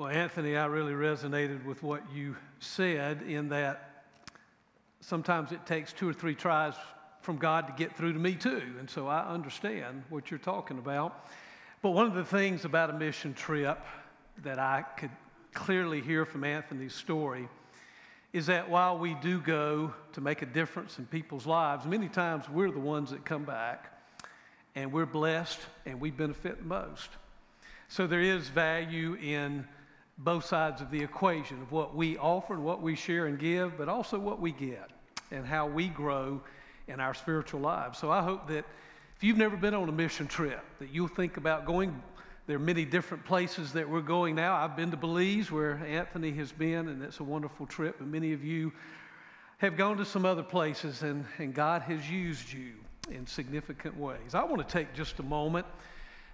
Well, Anthony, I really resonated with what you said in that sometimes it takes two or three tries from God to get through to me too. And so I understand what you're talking about. But one of the things about a mission trip that I could clearly hear from Anthony's story is that while we do go to make a difference in people's lives, many times we're the ones that come back and we're blessed and we benefit most. So there is value in both sides of the equation of what we offer and what we share and give, but also what we get and how we grow in our spiritual lives. So I hope that if you've never been on a mission trip, that you'll think about going. There are many different places that we're going now. I've been to Belize, where Anthony has been, and it's a wonderful trip. And many of you have gone to some other places, and, and God has used you in significant ways. I want to take just a moment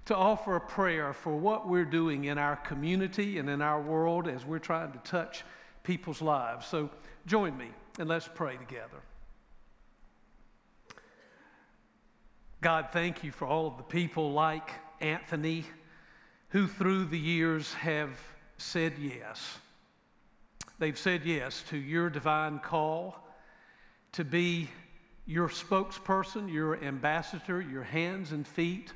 to offer a prayer for what we're doing in our community and in our world as we're trying to touch people's lives. So join me and let's pray together. God, thank you for all of the people like Anthony who through the years have said yes. They've said yes to your divine call to be your spokesperson, your ambassador, your hands and feet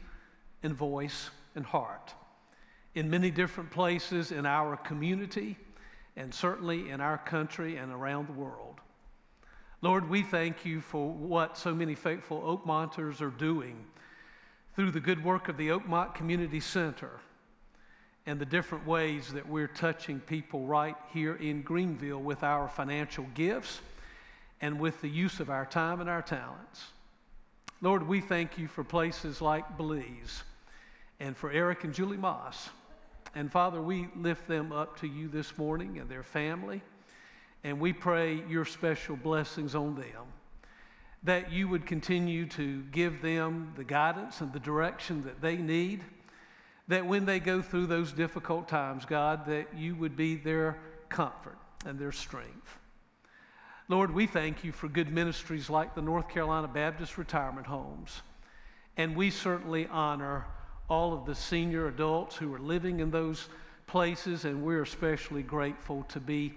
and voice and heart in many different places in our community and certainly in our country and around the world. Lord, we thank you for what so many faithful Oakmonters are doing through the good work of the Oakmont Community Center and the different ways that we're touching people right here in Greenville with our financial gifts and with the use of our time and our talents. Lord, we thank you for places like Belize and for Eric and Julie Moss. And Father, we lift them up to you this morning and their family, and we pray your special blessings on them. That you would continue to give them the guidance and the direction that they need. That when they go through those difficult times, God, that you would be their comfort and their strength. Lord, we thank you for good ministries like the North Carolina Baptist Retirement Homes. And we certainly honor all of the senior adults who are living in those places, and we're especially grateful to be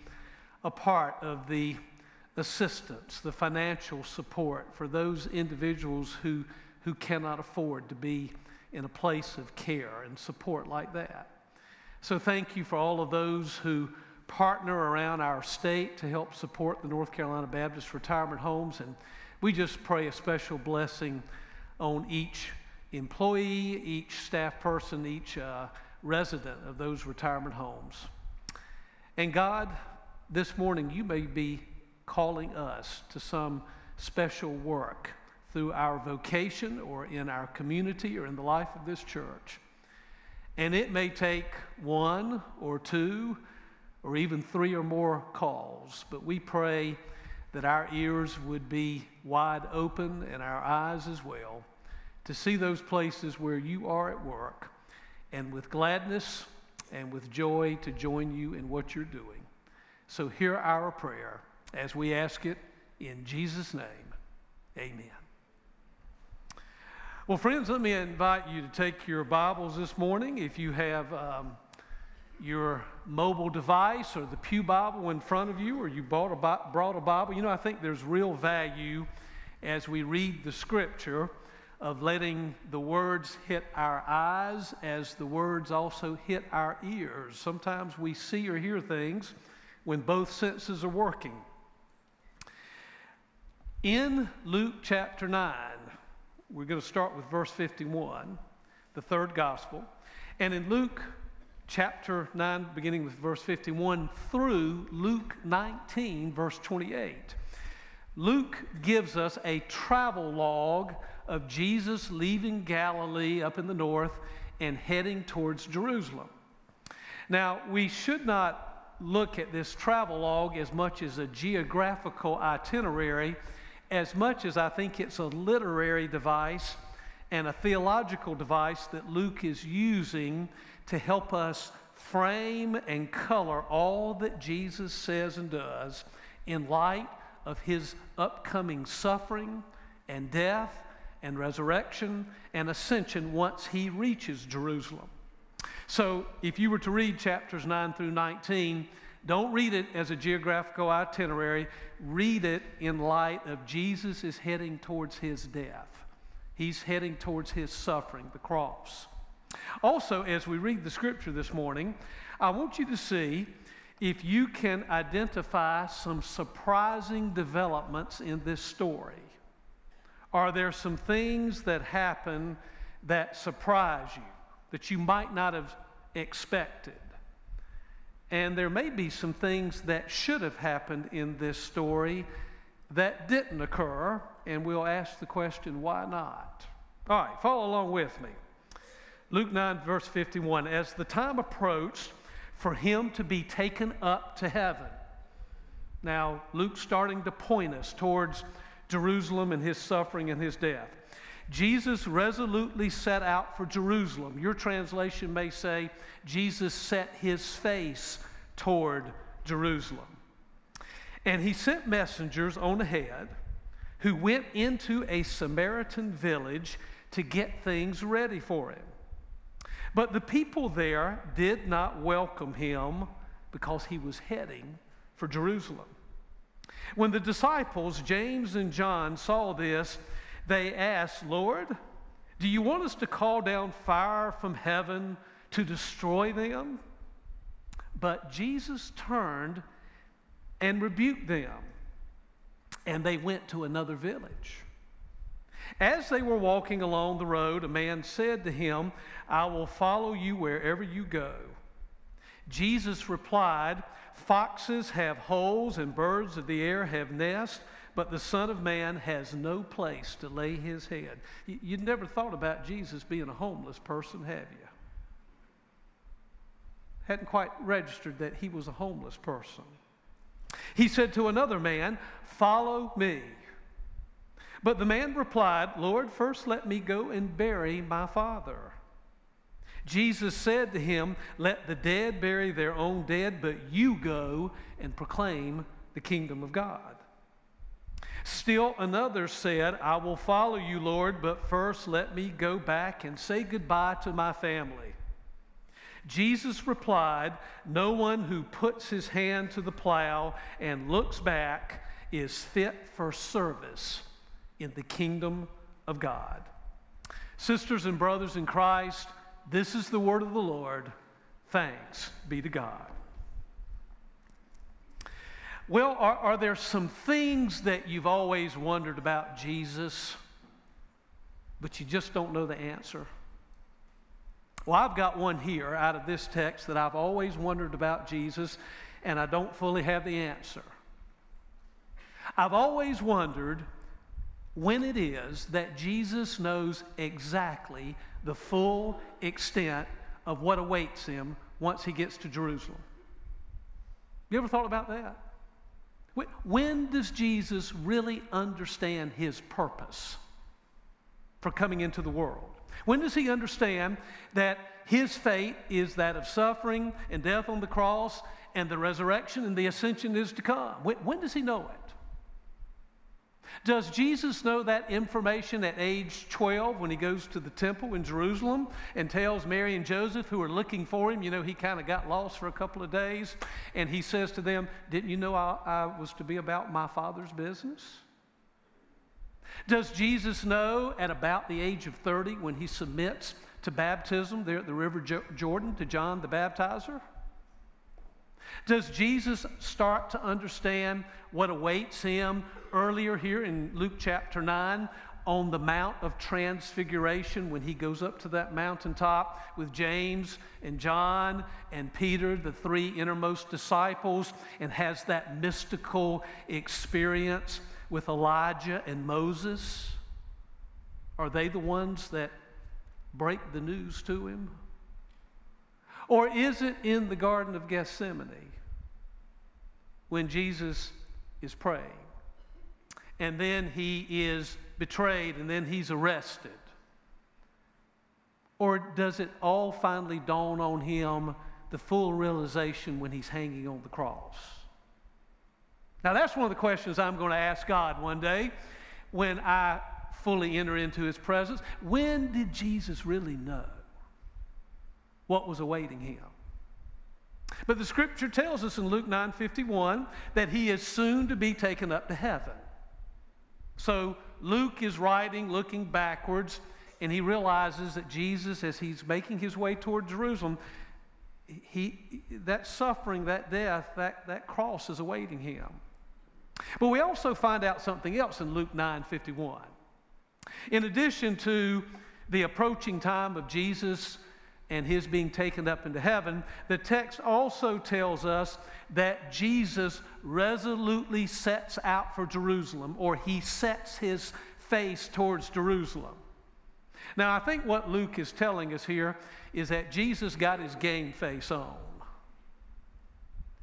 a part of the assistance, the financial support for those individuals who, who cannot afford to be in a place of care and support like that. So, thank you for all of those who partner around our state to help support the North Carolina Baptist Retirement Homes. And we just pray a special blessing on each employee, each staff person, each uh, resident of those retirement homes. And God, this morning you may be calling us to some special work through our vocation or in our community or in the life of this church. And it may take one or two or even three or more calls, but we pray that our ears would be wide open and our eyes as well to see those places where you are at work and with gladness and with joy to join you in what you're doing. So hear our prayer as we ask it in Jesus' name. Amen. Well, friends, let me invite you to take your Bibles this morning. If you have um, your mobile device or the Pew Bible in front of you, or you bought a, brought a Bible, you know, I think there's real value as we read the Scripture of letting the words hit our eyes as the words also hit our ears. Sometimes we see or hear things when both senses are working. In Luke chapter 9, we're going to start with verse 51, the third gospel. And in Luke chapter 9, beginning with verse 51 through Luke 19, verse 28, Luke gives us a travel log of Jesus leaving Galilee up in the north and heading towards Jerusalem. Now, we should not look at this travel log as much as a geographical itinerary, as much as I think it's a literary device and a theological device that Luke is using to help us frame and color all that Jesus says and does in light of his upcoming suffering and death and resurrection and ascension once he reaches Jerusalem. So if you were to read chapters 9 through 19, don't read it as a geographical itinerary. Read it in light of Jesus is heading towards his death. He's heading towards his suffering, the cross. Also, as we read the scripture this morning, I want you to see if you can identify some surprising developments in this story. Are there some things that happen that surprise you, that you might not have expected? And there may be some things that should have happened in this story that didn't occur, and we'll ask the question, why not? All right, follow along with me. Luke 9, verse 51 As the time approached for him to be taken up to heaven. Now, Luke's starting to point us towards Jerusalem and his suffering and his death. Jesus resolutely set out for Jerusalem. Your translation may say, Jesus set his face toward Jerusalem. And he sent messengers on ahead who went into a Samaritan village to get things ready for him. But the people there did not welcome him because he was heading for Jerusalem. When the disciples, James and John, saw this, they asked, Lord, do you want us to call down fire from heaven to destroy them? But Jesus turned and rebuked them, and they went to another village. As they were walking along the road, a man said to him, I will follow you wherever you go. Jesus replied, Foxes have holes and birds of the air have nests, but the Son of Man has no place to lay his head. You'd never thought about Jesus being a homeless person, have you? Hadn't quite registered that he was a homeless person. He said to another man, Follow me. But the man replied, Lord, first let me go and bury my father. Jesus said to him, Let the dead bury their own dead, but you go and proclaim the kingdom of God. Still another said, I will follow you, Lord, but first let me go back and say goodbye to my family. Jesus replied, No one who puts his hand to the plow and looks back is fit for service in the kingdom of God. Sisters and brothers in Christ, this is the word of the Lord. Thanks be to God. Well, are, are there some things that you've always wondered about Jesus, but you just don't know the answer? Well, I've got one here out of this text that I've always wondered about Jesus, and I don't fully have the answer. I've always wondered when it is that Jesus knows exactly the full extent of what awaits him once he gets to Jerusalem. You ever thought about that? When does Jesus really understand his purpose for coming into the world? When does he understand that his fate is that of suffering and death on the cross and the resurrection and the ascension is to come? When, when does he know it? Does Jesus know that information at age 12 when he goes to the temple in Jerusalem and tells Mary and Joseph, who are looking for him, you know, he kind of got lost for a couple of days, and he says to them, Didn't you know I, I was to be about my Father's business? Does Jesus know at about the age of 30 when he submits to baptism there at the River Jordan to John the Baptizer? Does Jesus start to understand what awaits him earlier here in Luke chapter 9 on the Mount of Transfiguration when he goes up to that mountaintop with James and John and Peter, the three innermost disciples, and has that mystical experience with Elijah and Moses? Are they the ones that break the news to him? Or is it in the Garden of Gethsemane when Jesus is praying? And then he is betrayed and then he's arrested? Or does it all finally dawn on him the full realization when he's hanging on the cross? Now, that's one of the questions I'm going to ask God one day when I fully enter into his presence. When did Jesus really know? What was awaiting him. But the scripture tells us in Luke 9:51 that he is soon to be taken up to heaven. So Luke is writing looking backwards and he realizes that Jesus as he's making his way toward Jerusalem he that suffering, that death, that, that cross is awaiting him. But we also find out something else in Luke 9:51. In addition to the approaching time of Jesus and his being taken up into heaven, the text also tells us that Jesus resolutely sets out for Jerusalem, or he sets his face towards Jerusalem. Now, I think what Luke is telling us here is that Jesus got his game face on.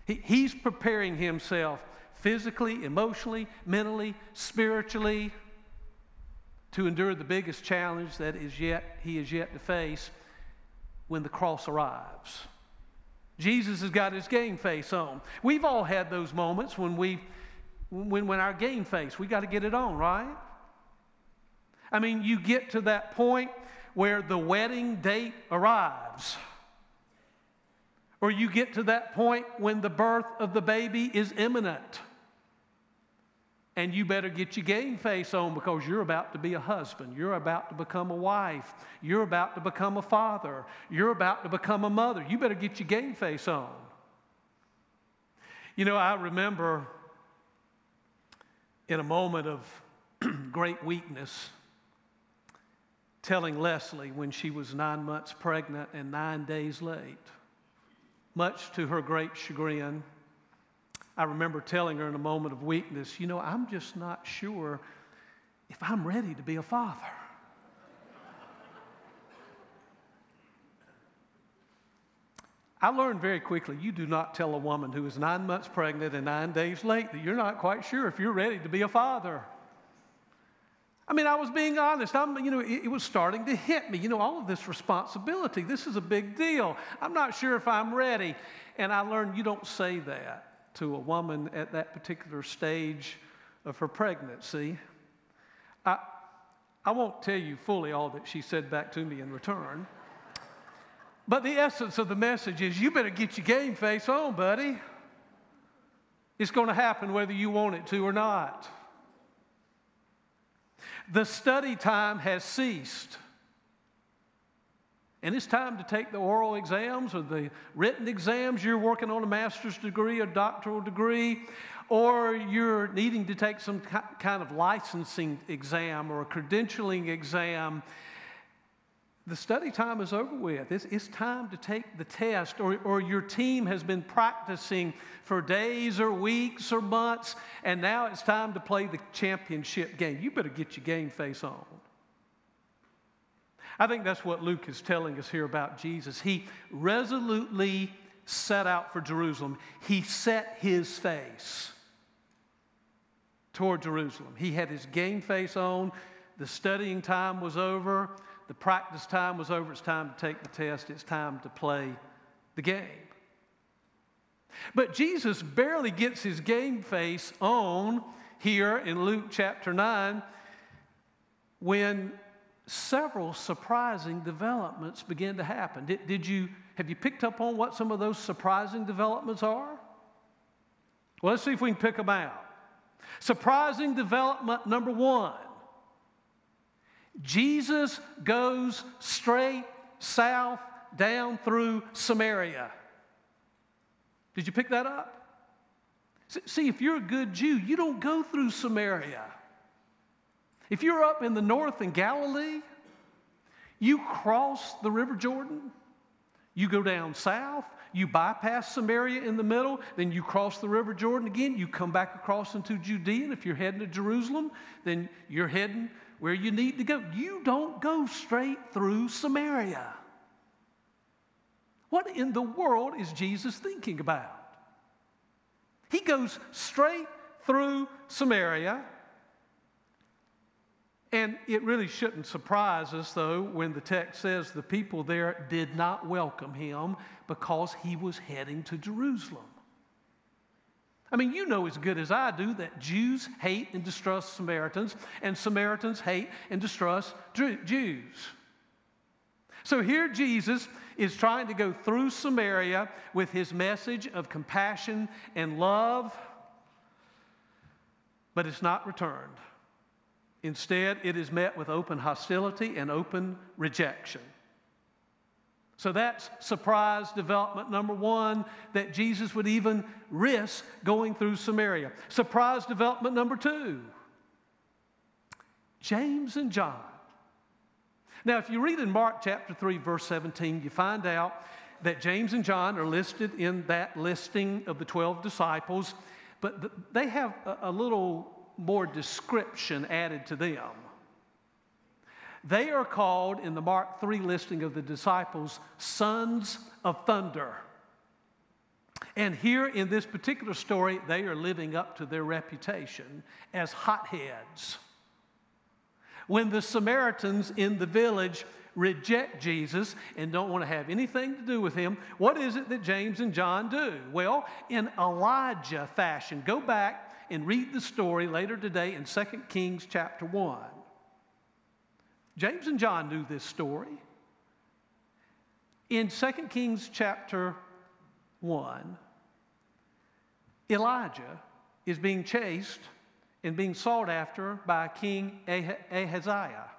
He, he's preparing himself physically, emotionally, mentally, spiritually to endure the biggest challenge that is yet he is yet to face when the cross arrives. Jesus has got his game face on. We've all had those moments when we when when our game face, we got to get it on, right? I mean, you get to that point where the wedding date arrives. Or you get to that point when the birth of the baby is imminent. And you better get your game face on because you're about to be a husband. You're about to become a wife. You're about to become a father. You're about to become a mother. You better get your game face on. You know, I remember in a moment of great weakness telling Leslie when she was nine months pregnant and nine days late. Much to her great chagrin, I remember telling her in a moment of weakness, You know, I'm just not sure if I'm ready to be a father. I learned very quickly you do not tell a woman who is nine months pregnant and nine days late that you're not quite sure if you're ready to be a father. I mean, I was being honest. I'm, you know, it, it, was starting to hit me. You know, all of this responsibility. This is a big deal. I'm not sure if I'm ready. And I learned you don't say that to a woman at that particular stage of her pregnancy. I, I won't tell you fully all that she said back to me in return. But the essence of the message is you better get your game face on, buddy. It's going to happen whether you want it to or not. The study time has ceased. And it's time to take the oral exams or the written exams. You're working on a master's degree, a doctoral degree, or you're needing to take some kind of licensing exam or a credentialing exam the study time is over with. It's, it's, time to take the test, or, or your team has been practicing for days or weeks or months, and now it's time to play the championship game. You better get your game face on. I think that's what Luke is telling us here about Jesus. He resolutely set out for Jerusalem, he set his face toward Jerusalem. He had his game face on, the studying time was over. The practice time was over. It's time to take the test. It's time to play the game. But Jesus barely gets his game face on here in Luke chapter 9 when several surprising developments begin to happen. Did, did you, have you picked up on what some of those surprising developments are? Well, let's see if we can pick them out. Surprising development number one Jesus goes straight south down through Samaria. Did you pick that up? See, if you're a good Jew, you don't go through Samaria. If you're up in the north in Galilee, you cross the River Jordan, you go down south, you bypass Samaria in the middle, then you cross the River Jordan again, you come back across into Judea, and if you're heading to Jerusalem, then you're heading where you need to go. You don't go straight through Samaria. What in the world is Jesus thinking about? He goes straight through Samaria. And it really shouldn't surprise us, though, when the text says the people there did not welcome him because he was heading to Jerusalem. I mean, you know as good as I do that Jews hate and distrust Samaritans, and Samaritans hate and distrust Jews. So here Jesus is trying to go through Samaria with his message of compassion and love, but it's not returned. Instead, it is met with open hostility and open rejection. So that's surprise development number one that Jesus would even risk going through Samaria. Surprise development number two James and John. Now, if you read in Mark chapter 3, verse 17, you find out that James and John are listed in that listing of the 12 disciples, but they have a little more description added to them. They are called in the Mark 3 listing of the disciples sons of thunder. And here in this particular story, they are living up to their reputation as hotheads. When the Samaritans in the village reject Jesus and don't want to have anything to do with him, what is it that James and John do? Well, in Elijah fashion, go back and read the story later today in 2 Kings chapter 1. James and John knew this story. In 2 Kings chapter 1, Elijah is being chased and being sought after by King Ahaziah.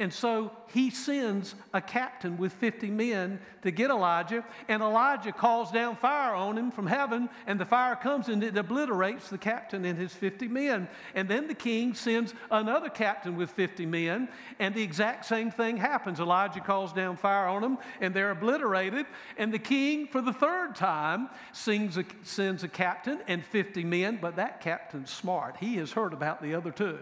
And so he sends a captain with 50 men to get Elijah, and Elijah calls down fire on him from heaven, and the fire comes and it obliterates the captain and his 50 men. And then the king sends another captain with 50 men, and the exact same thing happens. Elijah calls down fire on them, and they're obliterated. And the king, for the third time, sings a, sends a captain and 50 men, but that captain's smart. He has heard about the other two.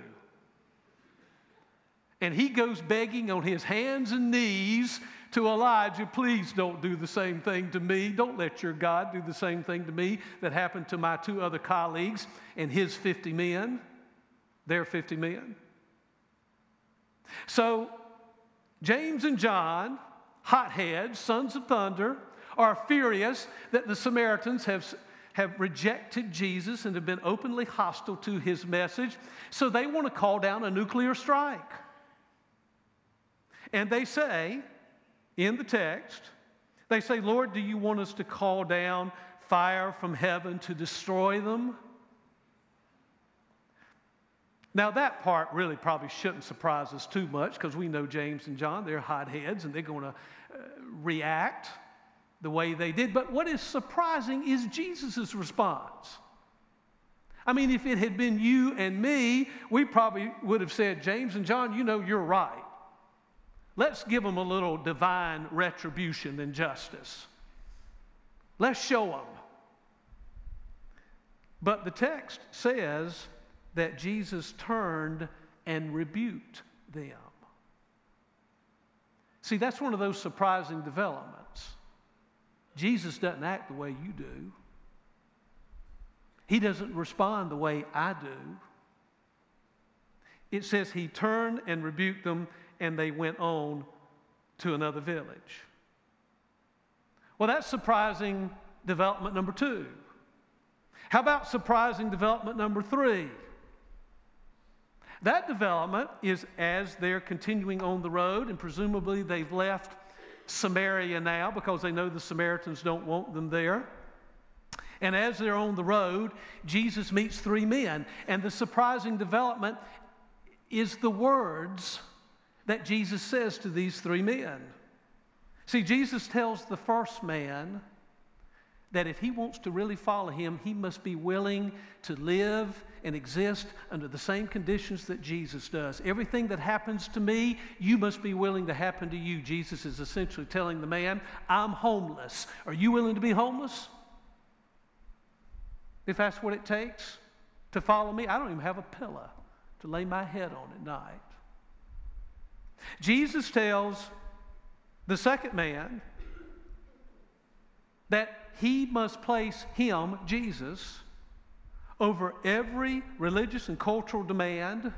And he goes begging on his hands and knees to Elijah, please don't do the same thing to me. Don't let your God do the same thing to me that happened to my two other colleagues and his 50 men, their 50 men. So, James and John, hotheads, sons of thunder, are furious that the Samaritans have, have rejected Jesus and have been openly hostile to his message. So, they want to call down a nuclear strike. And they say in the text, they say, Lord, do you want us to call down fire from heaven to destroy them? Now, that part really probably shouldn't surprise us too much because we know James and John, they're hotheads and they're going to uh, react the way they did. But what is surprising is Jesus' response. I mean, if it had been you and me, we probably would have said, James and John, you know, you're right. Let's give them a little divine retribution and justice. Let's show them. But the text says that Jesus turned and rebuked them. See, that's one of those surprising developments. Jesus doesn't act the way you do, He doesn't respond the way I do. It says He turned and rebuked them and they went on to another village. Well, that's surprising development number two. How about surprising development number three? That development is as they're continuing on the road, and presumably they've left Samaria now because they know the Samaritans don't want them there. And as they're on the road, Jesus meets three men. And the surprising development is the words that Jesus says to these three men. See, Jesus tells the first man that if he wants to really follow him, he must be willing to live and exist under the same conditions that Jesus does. Everything that happens to me, you must be willing to happen to you. Jesus is essentially telling the man, I'm homeless. Are you willing to be homeless? If that's what it takes to follow me, I don't even have a pillow to lay my head on at night. Jesus tells the second man that he must place him, Jesus, over every religious and cultural demand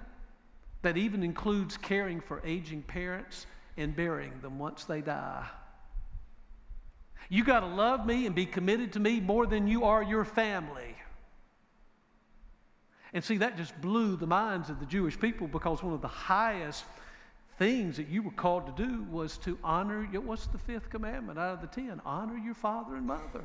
that even includes caring for aging parents and burying them once they die. You got to love me and be committed to me more than you are your family. And see, that just blew the minds of the Jewish people because one of the highest things that you were called to do was to honor, your, what's the fifth commandment out of the ten? Honor your father and mother.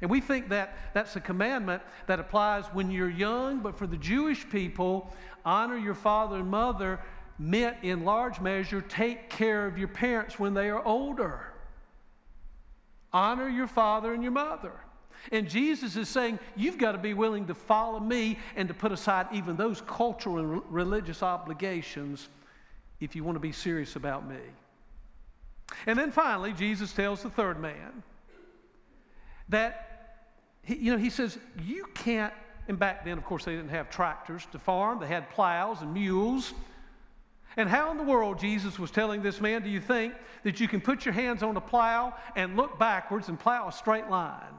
And we think that that's a commandment that applies when you're young, but for the Jewish people, honor your father and mother meant in large measure take care of your parents when they are older. Honor your father and your mother. And Jesus is saying, you've got to be willing to follow me and to put aside even those cultural and religious obligations if you want to be serious about me. And then finally, Jesus tells the third man that, he, you know, he says, you can't, and back then, of course, they didn't have tractors to farm, they had plows and mules. And how in the world Jesus was telling this man, do you think that you can put your hands on a plow and look backwards and plow a straight line?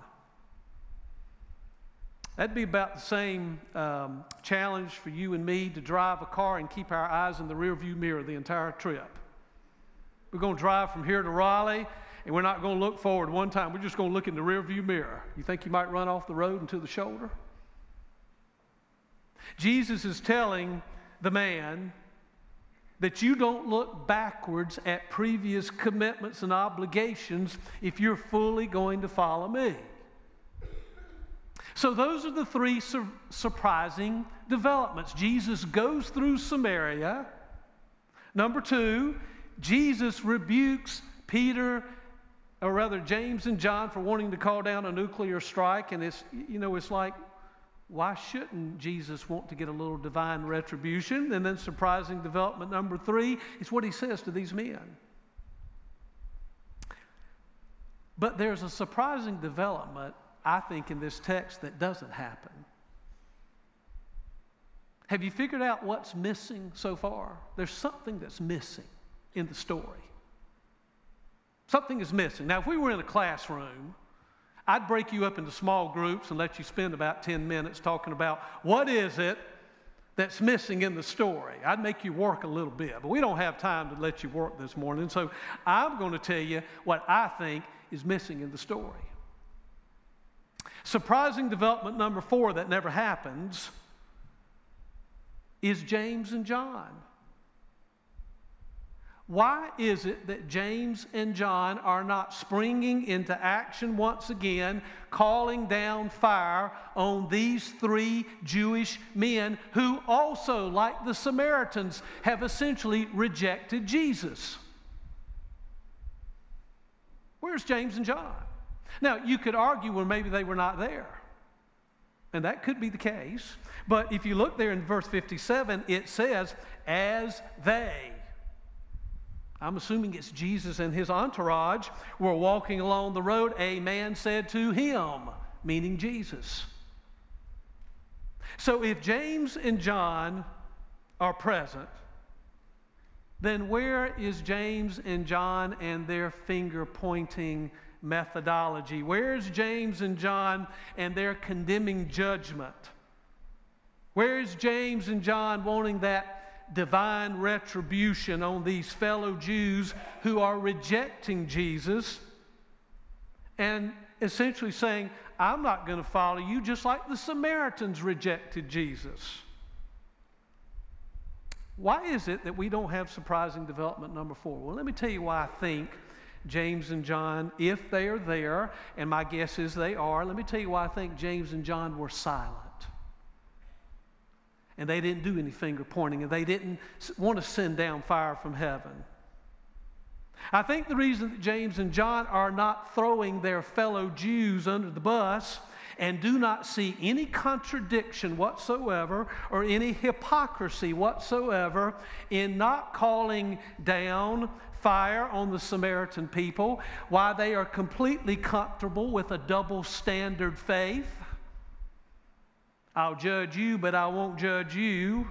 That'd be about the same um, challenge for you and me to drive a car and keep our eyes in the rearview mirror the entire trip. We're going to drive from here to Raleigh, and we're not going to look forward one time. We're just going to look in the rearview mirror. You think you might run off the road into the shoulder? Jesus is telling the man that you don't look backwards at previous commitments and obligations if you're fully going to follow me. So, those are the three sur- surprising developments. Jesus goes through Samaria. Number two, Jesus rebukes Peter, or rather James and John, for wanting to call down a nuclear strike. And it's, you know, it's like, why shouldn't Jesus want to get a little divine retribution? And then, surprising development number three is what he says to these men. But there's a surprising development I think, in this text that doesn't happen. Have you figured out what's missing so far? There's something that's missing in the story. Something is missing. Now, if we were in a classroom, I'd break you up into small groups and let you spend about 10 minutes talking about what is it that's missing in the story. I'd make you work a little bit, but we don't have time to let you work this morning. So I'm going to tell you what I think is missing in the story. Surprising development number four that never happens is James and John. Why is it that James and John are not springing into action once again, calling down fire on these three Jewish men who also, like the Samaritans, have essentially rejected Jesus? Where's James and John? Now, you could argue, well, maybe they were not there. And that could be the case. But if you look there in verse 57, it says, as they. I'm assuming it's Jesus and his entourage were walking along the road. A man said to him, meaning Jesus. So if James and John are present, then where is James and John and their finger pointing methodology? Where's James and John and their condemning judgment? Where's James and John wanting that divine retribution on these fellow Jews who are rejecting Jesus and essentially saying, I'm not going to follow you, just like the Samaritans rejected Jesus? Why is it that we don't have surprising development number four? Well, let me tell you why I think James and John, if they are there, and my guess is they are, let me tell you why I think James and John were silent. And they didn't do any finger pointing, and they didn't want to send down fire from heaven. I think the reason that James and John are not throwing their fellow Jews under the bus and do not see any contradiction whatsoever or any hypocrisy whatsoever in not calling down fire on the Samaritan people, why they are completely comfortable with a double standard faith. I'll judge you, but I won't judge you.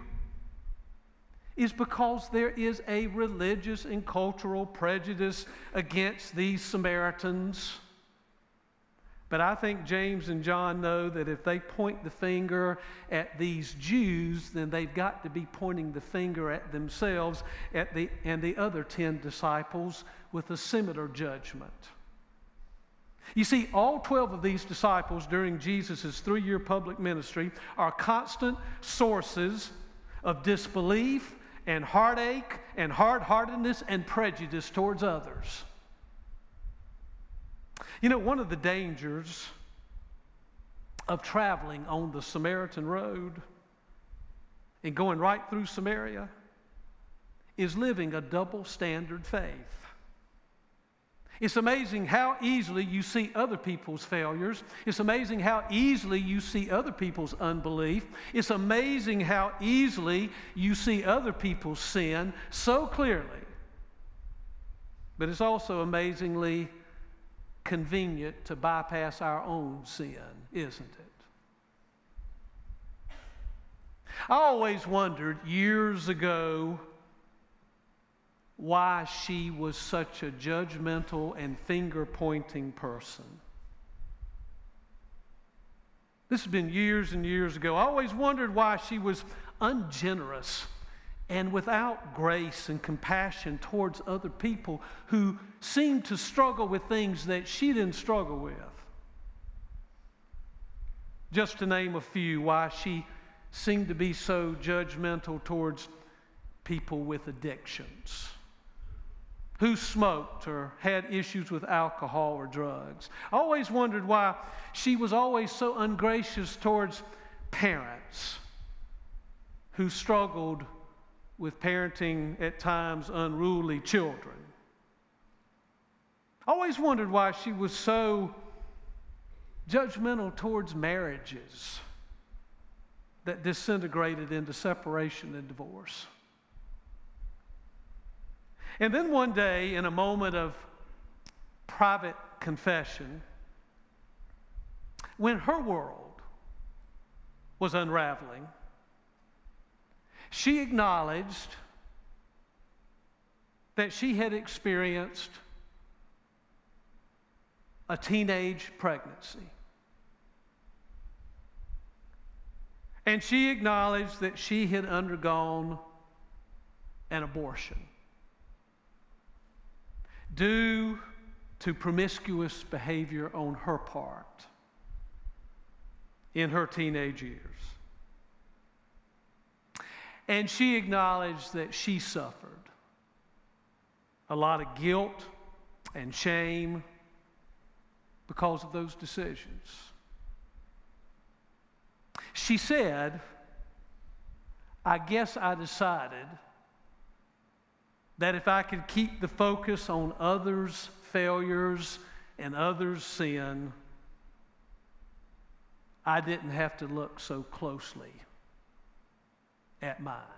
Is because there is a religious and cultural prejudice against these Samaritans. But I think James and John know that if they point the finger at these Jews, then they've got to be pointing the finger at themselves at the, and the other 10 disciples with a similar judgment. You see, all 12 of these disciples during Jesus' three year public ministry are constant sources of disbelief and heartache and hard heartedness and prejudice towards others. You know, one of the dangers of traveling on the Samaritan road and going right through Samaria is living a double standard faith. It's amazing how easily you see other people's failures. It's amazing how easily you see other people's unbelief. It's amazing how easily you see other people's sin so clearly. But it's also amazingly convenient to bypass our own sin, isn't it? I always wondered years ago why she was such a judgmental and finger pointing person. This has been years and years ago. I always wondered why she was ungenerous and without grace and compassion towards other people who seemed to struggle with things that she didn't struggle with. Just to name a few, why she seemed to be so judgmental towards people with addictions who smoked or had issues with alcohol or drugs. I always wondered why she was always so ungracious towards parents who struggled with parenting at times unruly children. I always wondered why she was so judgmental towards marriages that disintegrated into separation and divorce. And then one day, in a moment of private confession, when her world was unraveling, she acknowledged that she had experienced a teenage pregnancy. And she acknowledged that she had undergone an abortion due to promiscuous behavior on her part in her teenage years. And she acknowledged that she suffered a lot of guilt and shame because of those decisions. She said, I guess I decided that if I could keep the focus on others' failures and others' sin, I didn't have to look so closely at mine.